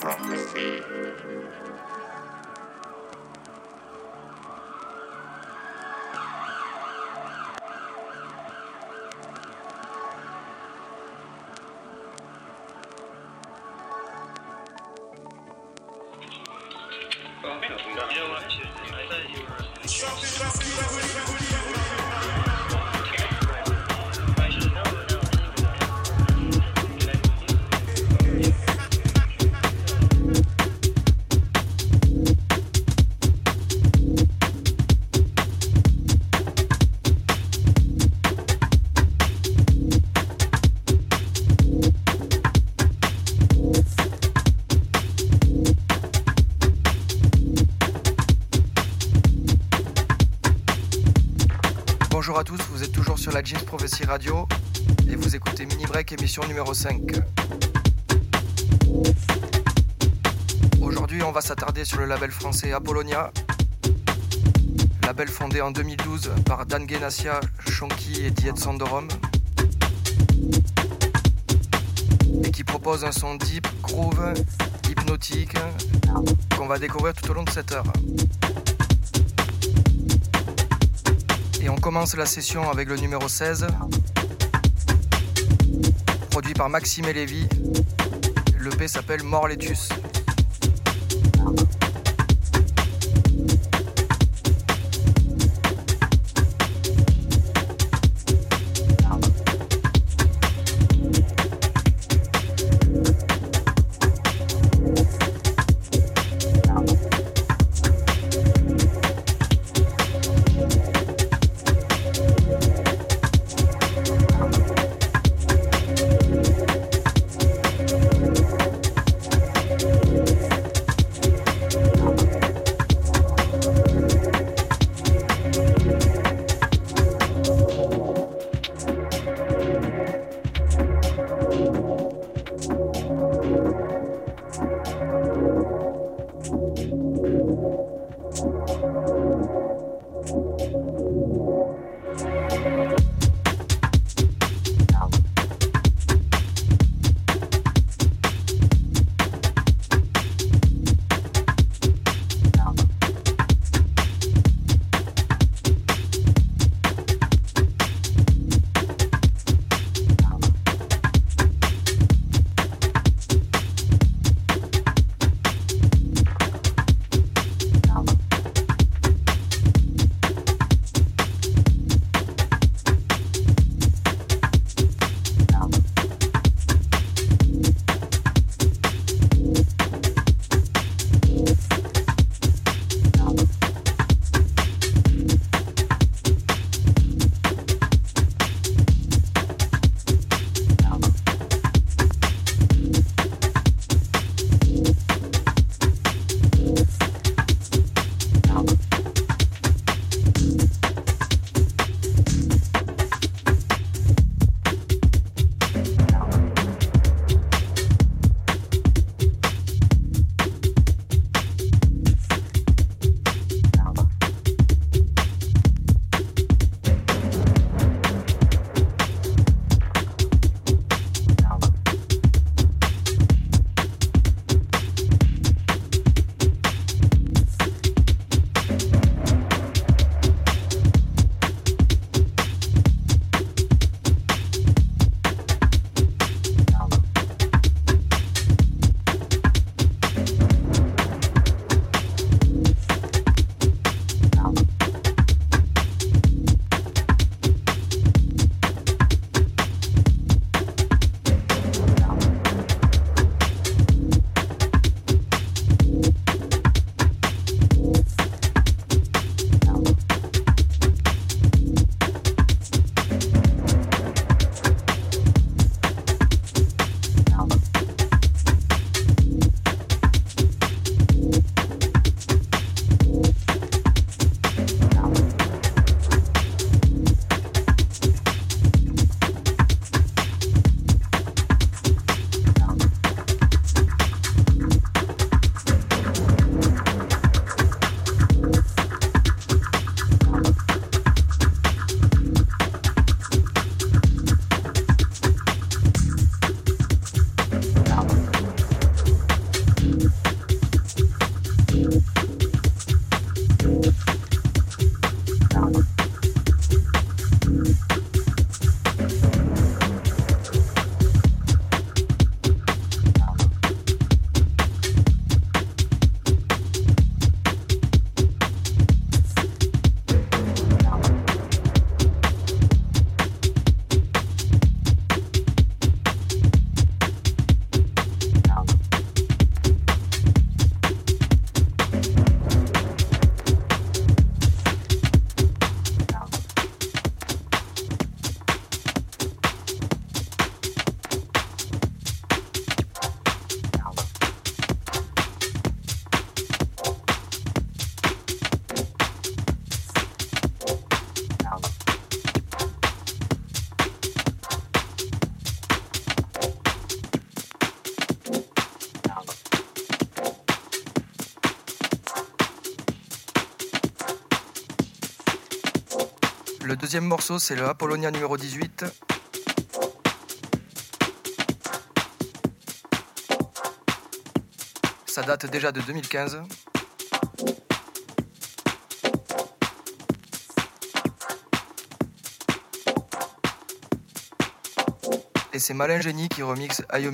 Prophecy. Radio et vous écoutez Mini Break émission numéro 5. Aujourd'hui, on va s'attarder sur le label français Apollonia, label fondé en 2012 par Dan Genassia, Shonky et Diet Sandorom, et qui propose un son deep, groove, hypnotique, qu'on va découvrir tout au long de cette heure. Commence la session avec le numéro 16, produit par Maxime et Lévy. Le P s'appelle Morletus. Le morceau, c'est le Apollonia numéro 18. Ça date déjà de 2015. Et c'est Malin Génie qui remixe Ayo.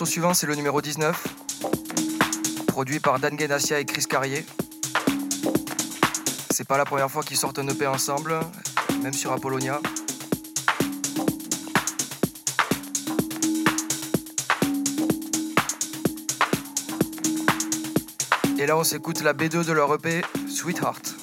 Morceau suivant, c'est le numéro 19, produit par Dan Genassia et Chris Carrier. C'est pas la première fois qu'ils sortent un EP ensemble, même sur Apollonia. Et là, on s'écoute la B2 de leur EP, Sweetheart.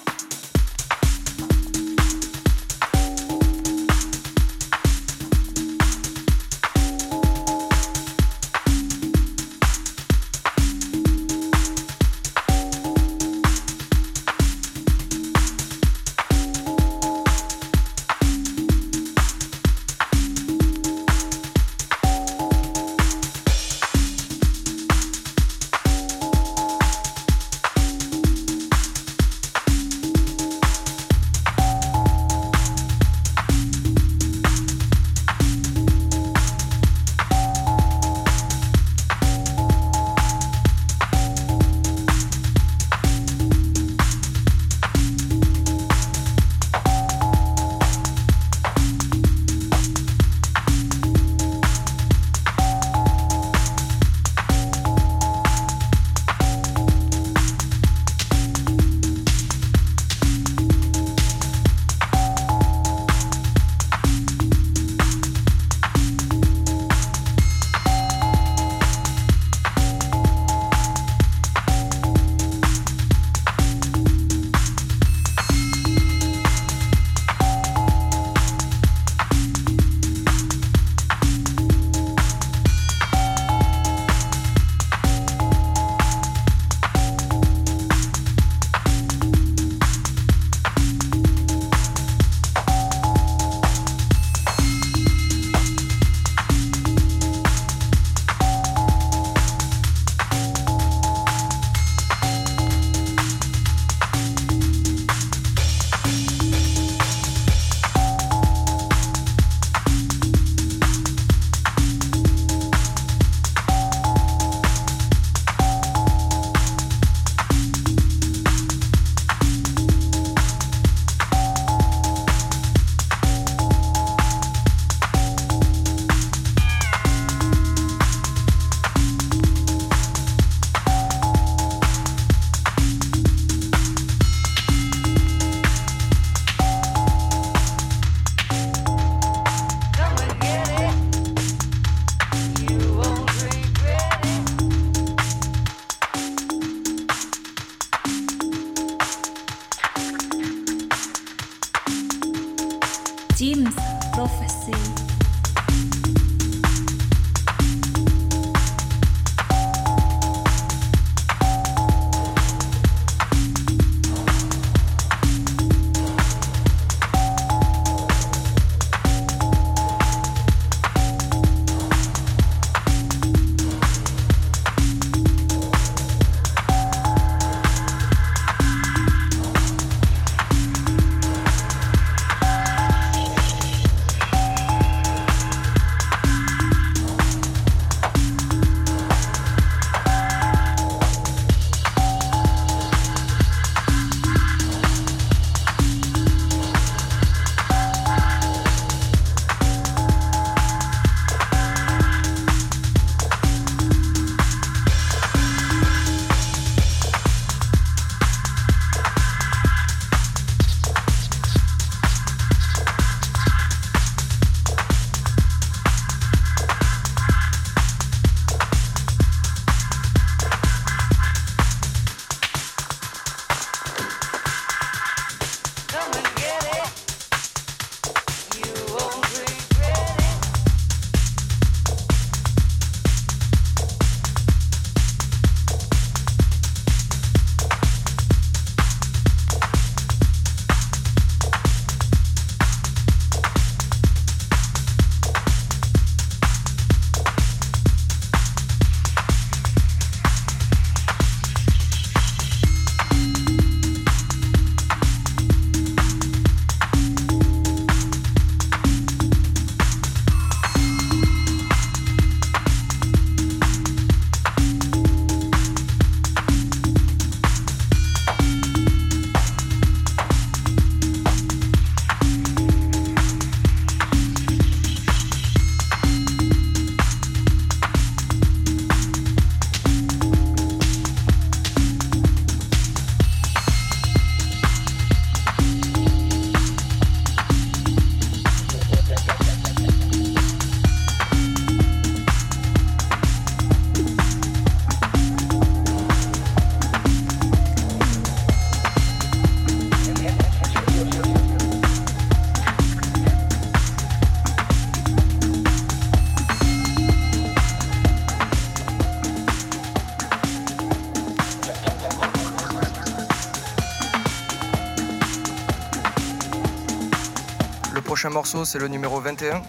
Prochain morceau, c'est le numéro 21,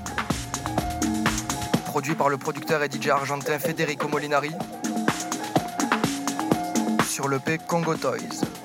produit par le producteur et DJ argentin Federico Molinari, sur le P Congo Toys.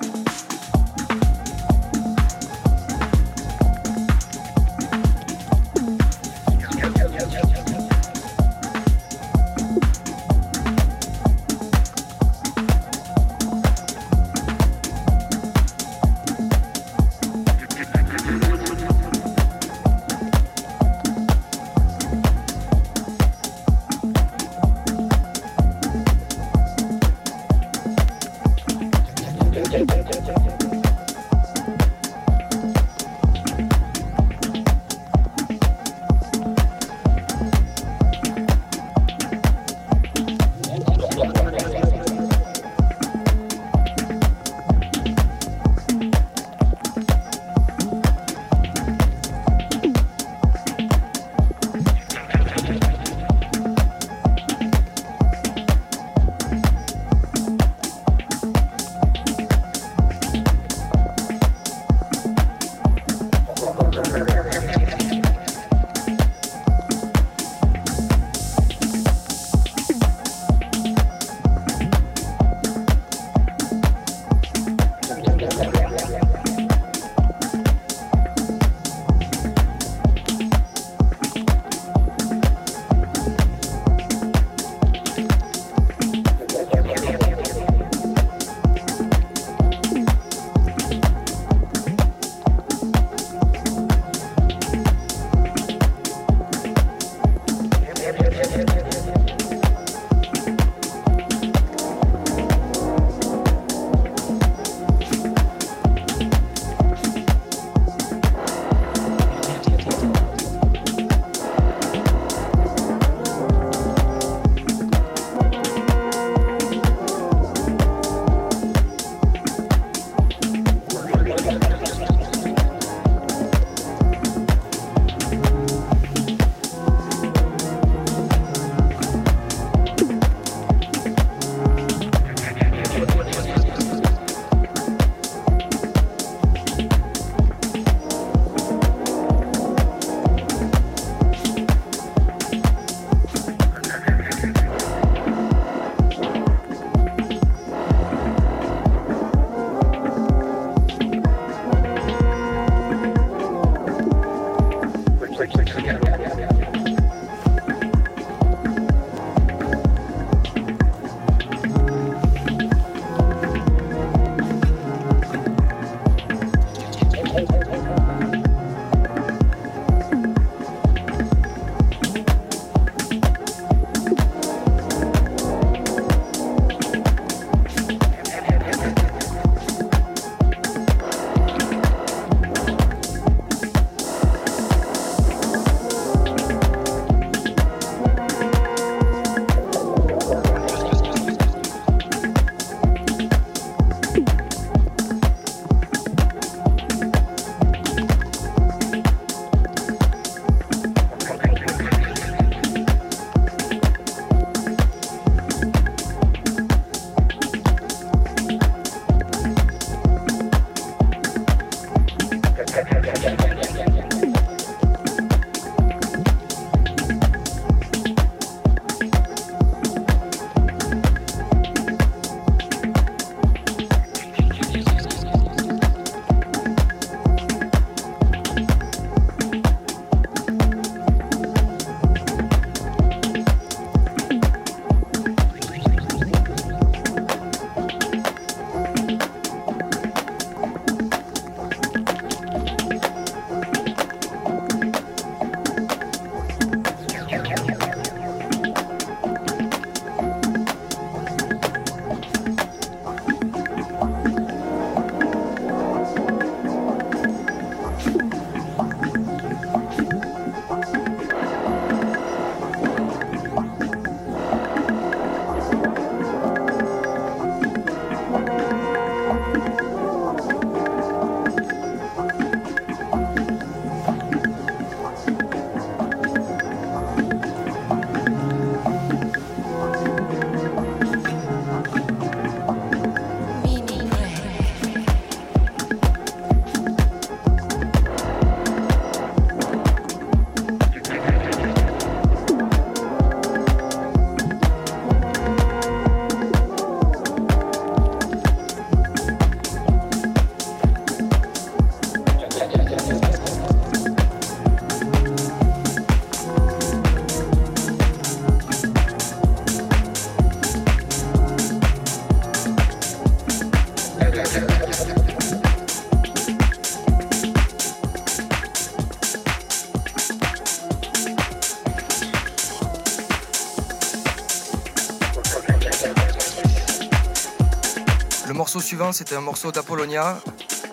Suivant, c'était un morceau d'Apollonia,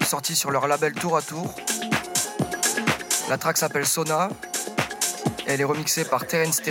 sorti sur leur label Tour à Tour. La track s'appelle Sona. Et elle est remixée par Terence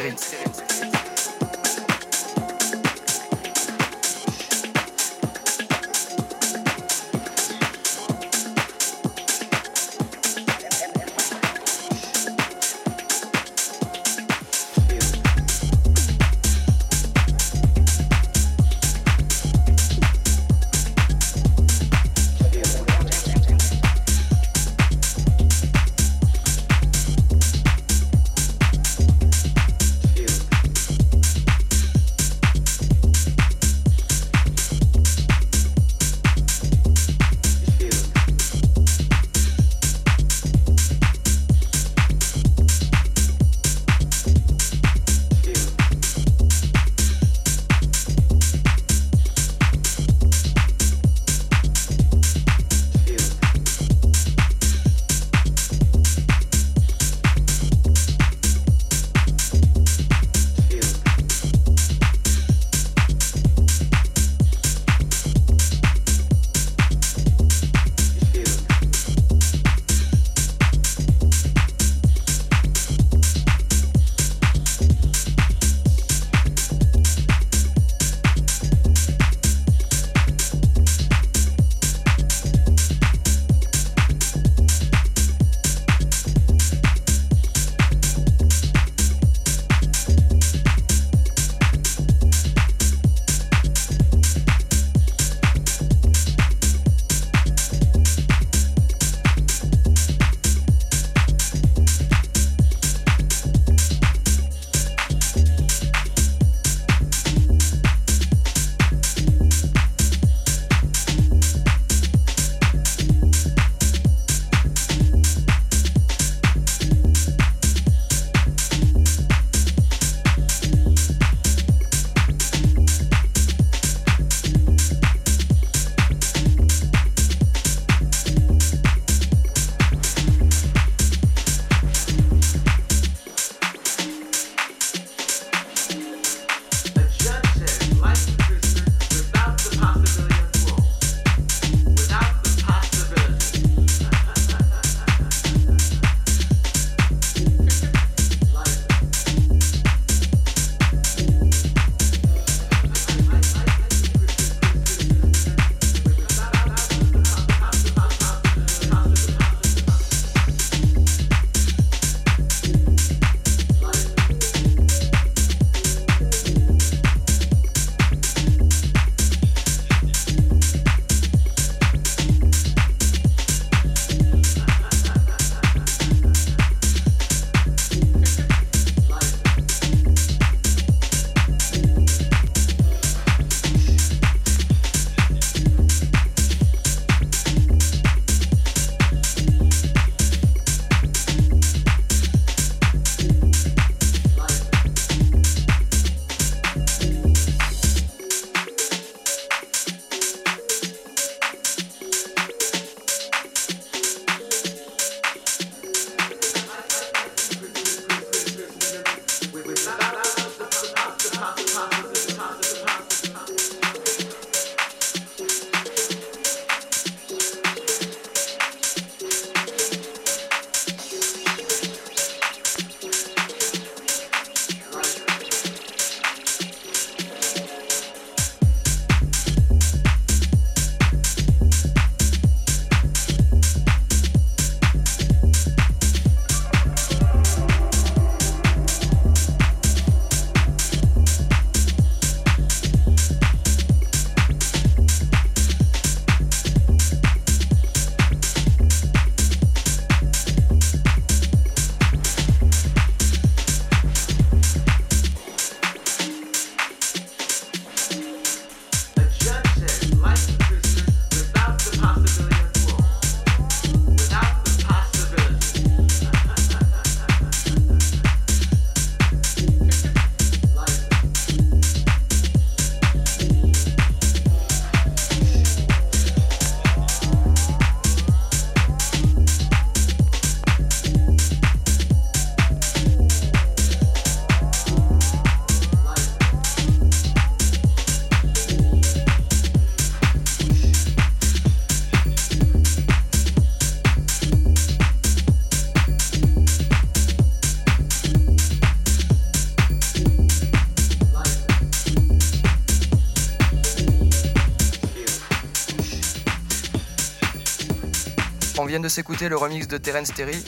Terry. vient de s'écouter le remix de Terence Terry.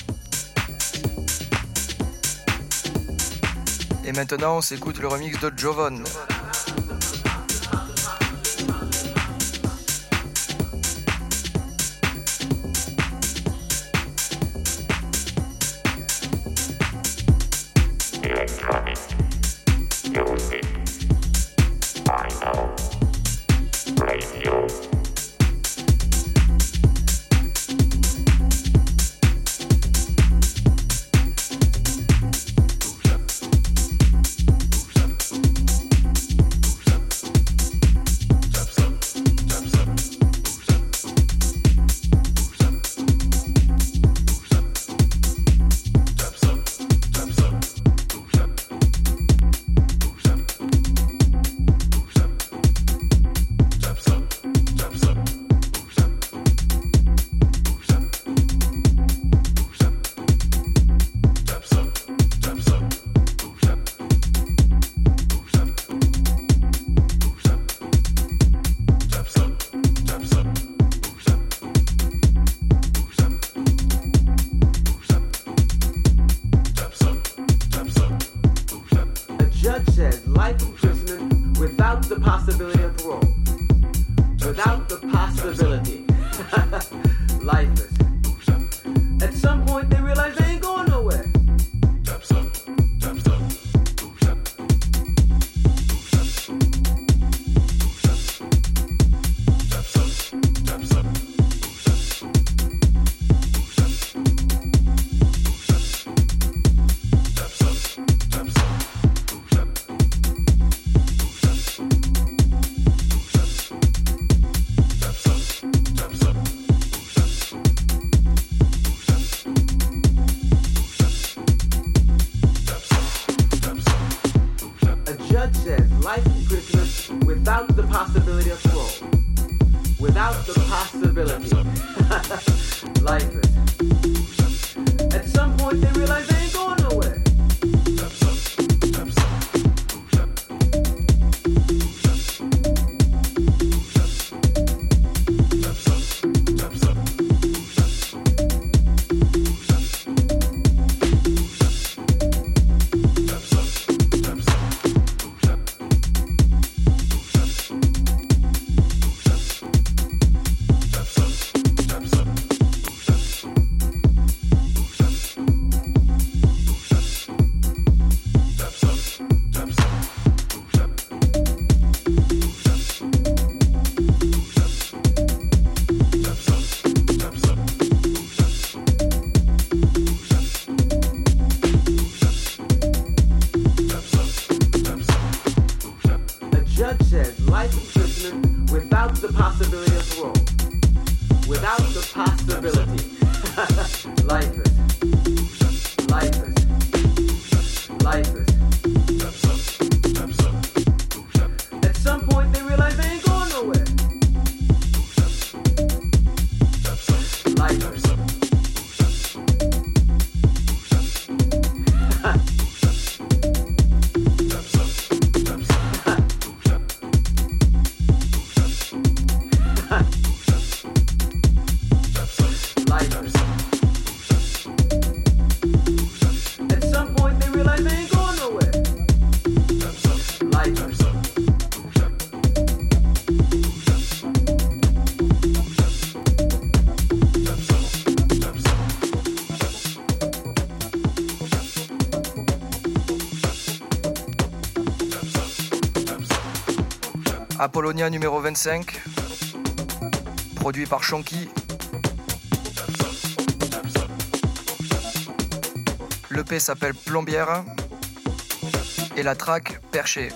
Et maintenant, on s'écoute le remix de Jovan. Numéro 25, produit par Shonky. L'EP s'appelle Plombière et la track Perché.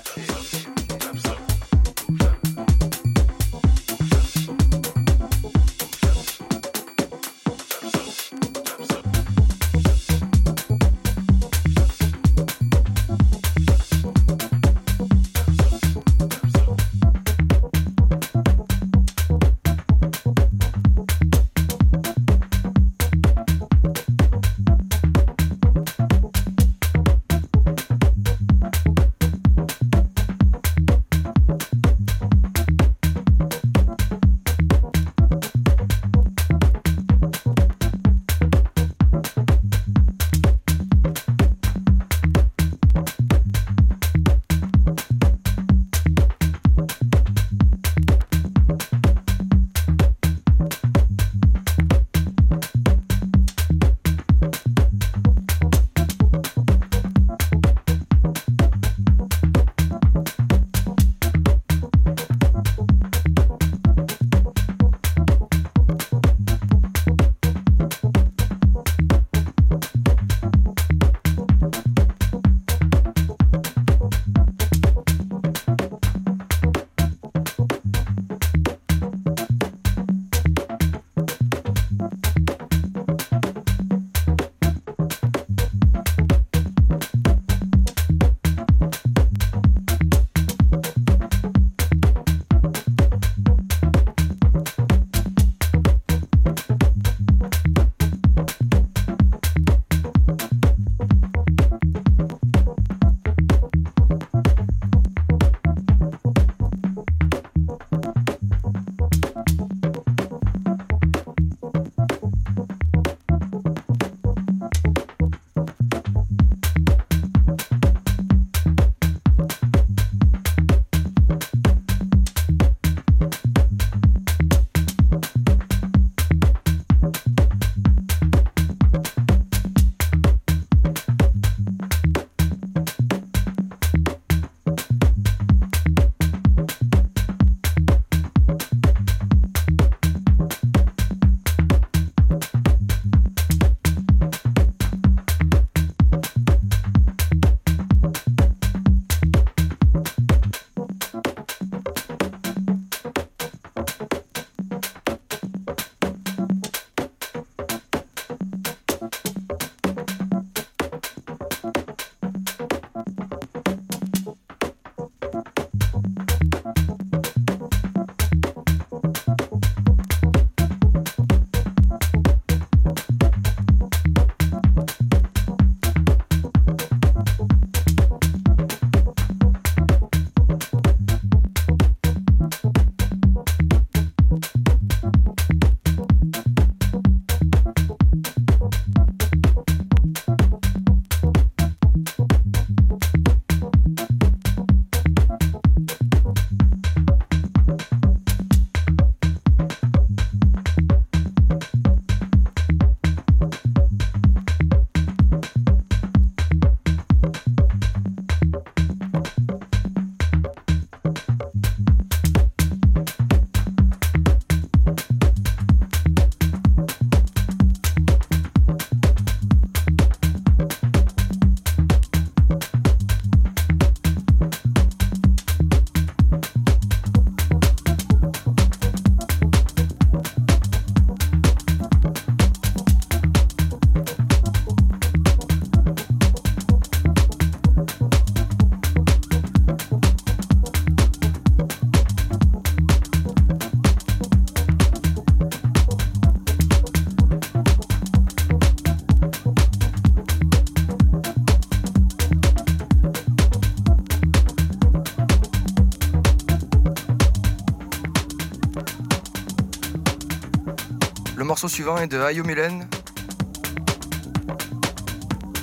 Suivant est de Ayo.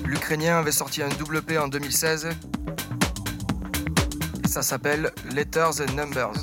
L'Ukrainien avait sorti un double P en 2016 et ça s'appelle Letters and Numbers.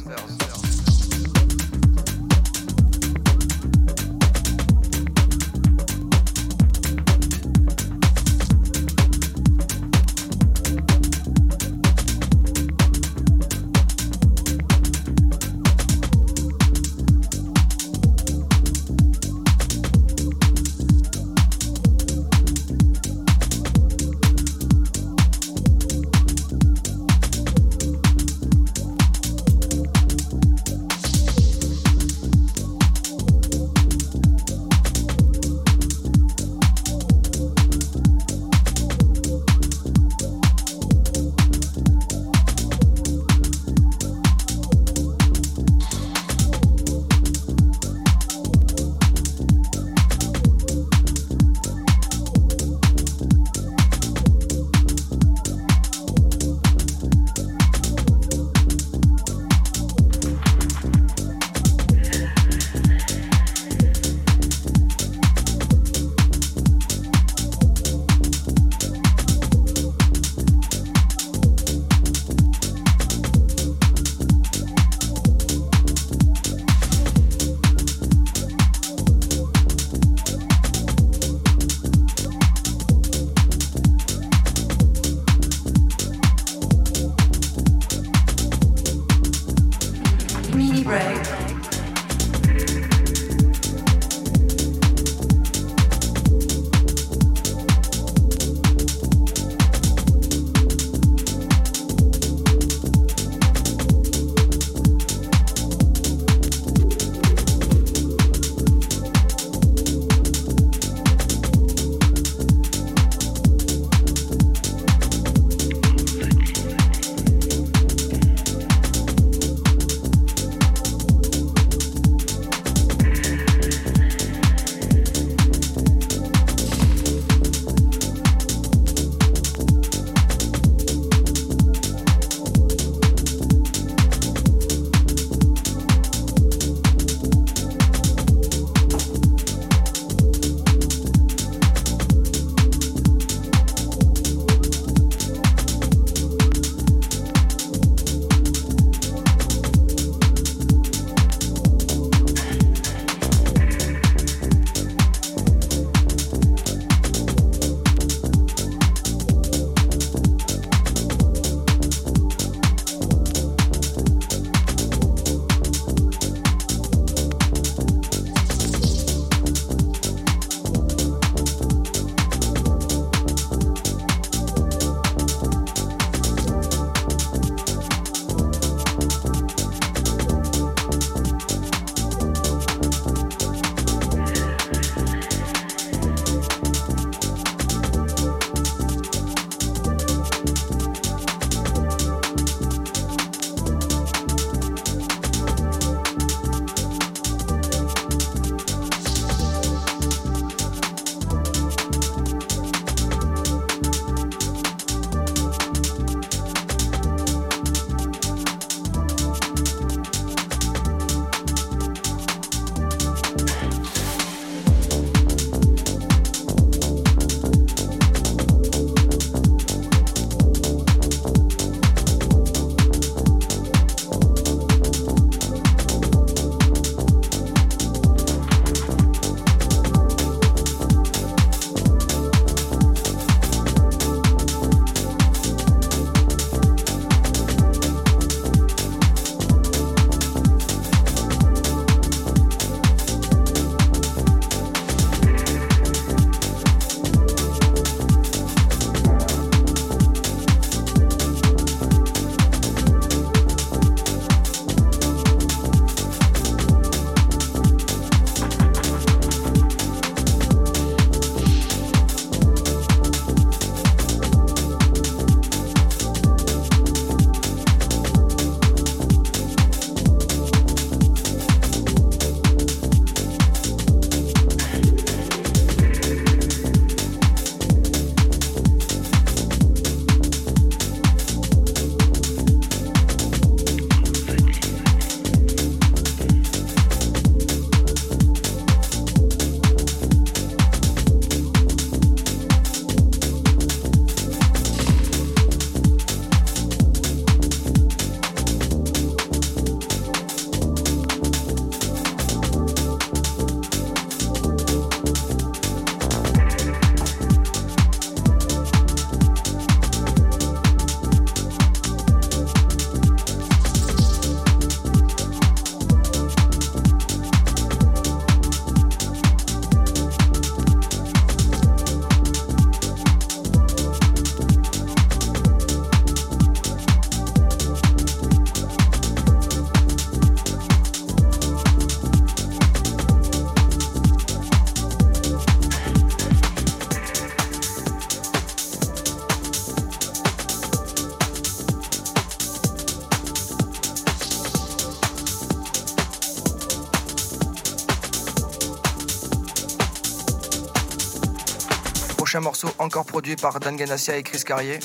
Morceau encore produit par Dan Ganassia et Chris Carrier.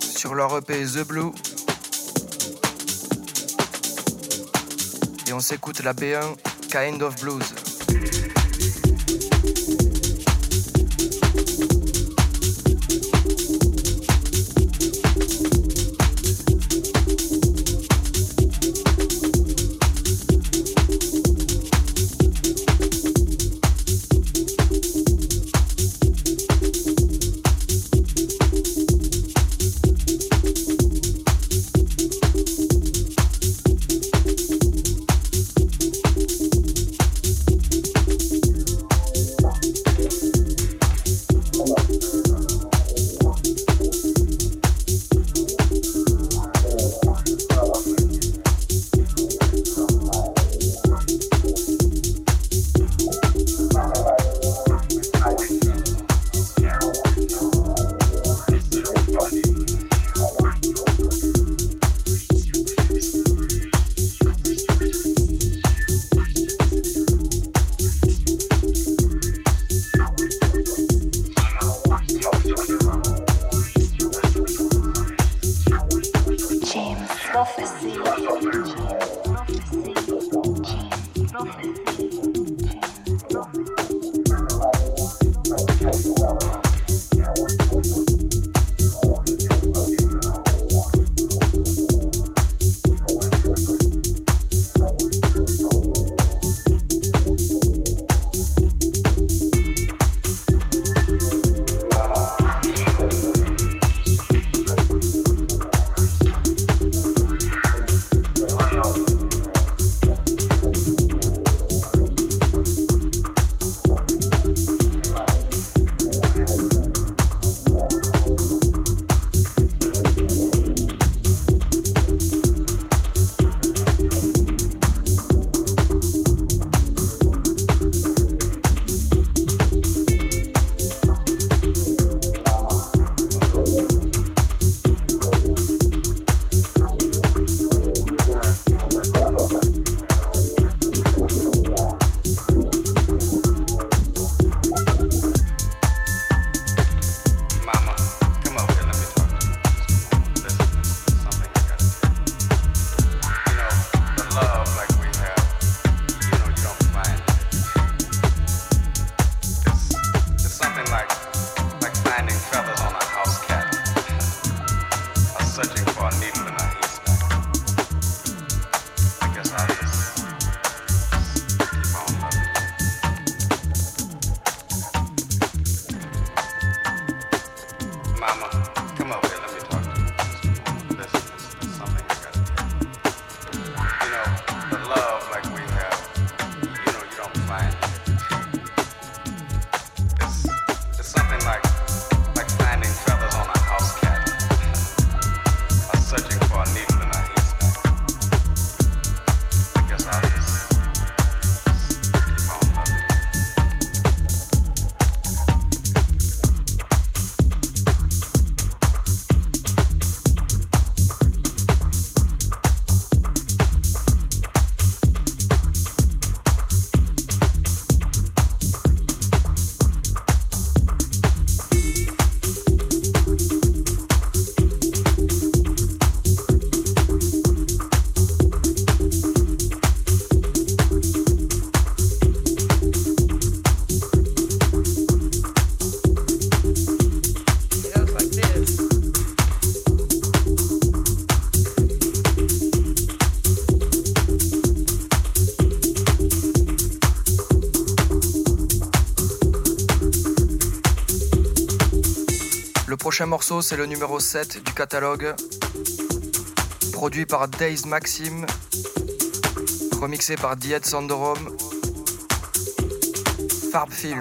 Sur leur EP The Blue. Et on s'écoute la B1 Kind of Blues. Prochain morceau, c'est le numéro 7 du catalogue, produit par Days Maxim, remixé par Diet Sandorom, Farb Film.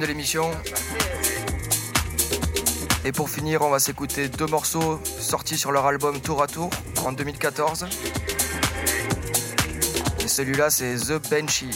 De l'émission. Et pour finir, on va s'écouter deux morceaux sortis sur leur album Tour à Tour en 2014. Et celui-là, c'est The Benchy.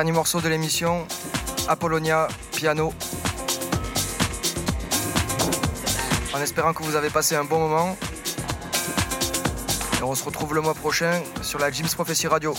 Dernier morceau de l'émission, Apollonia, piano. En espérant que vous avez passé un bon moment. Et on se retrouve le mois prochain sur la Jim's Prophecy Radio.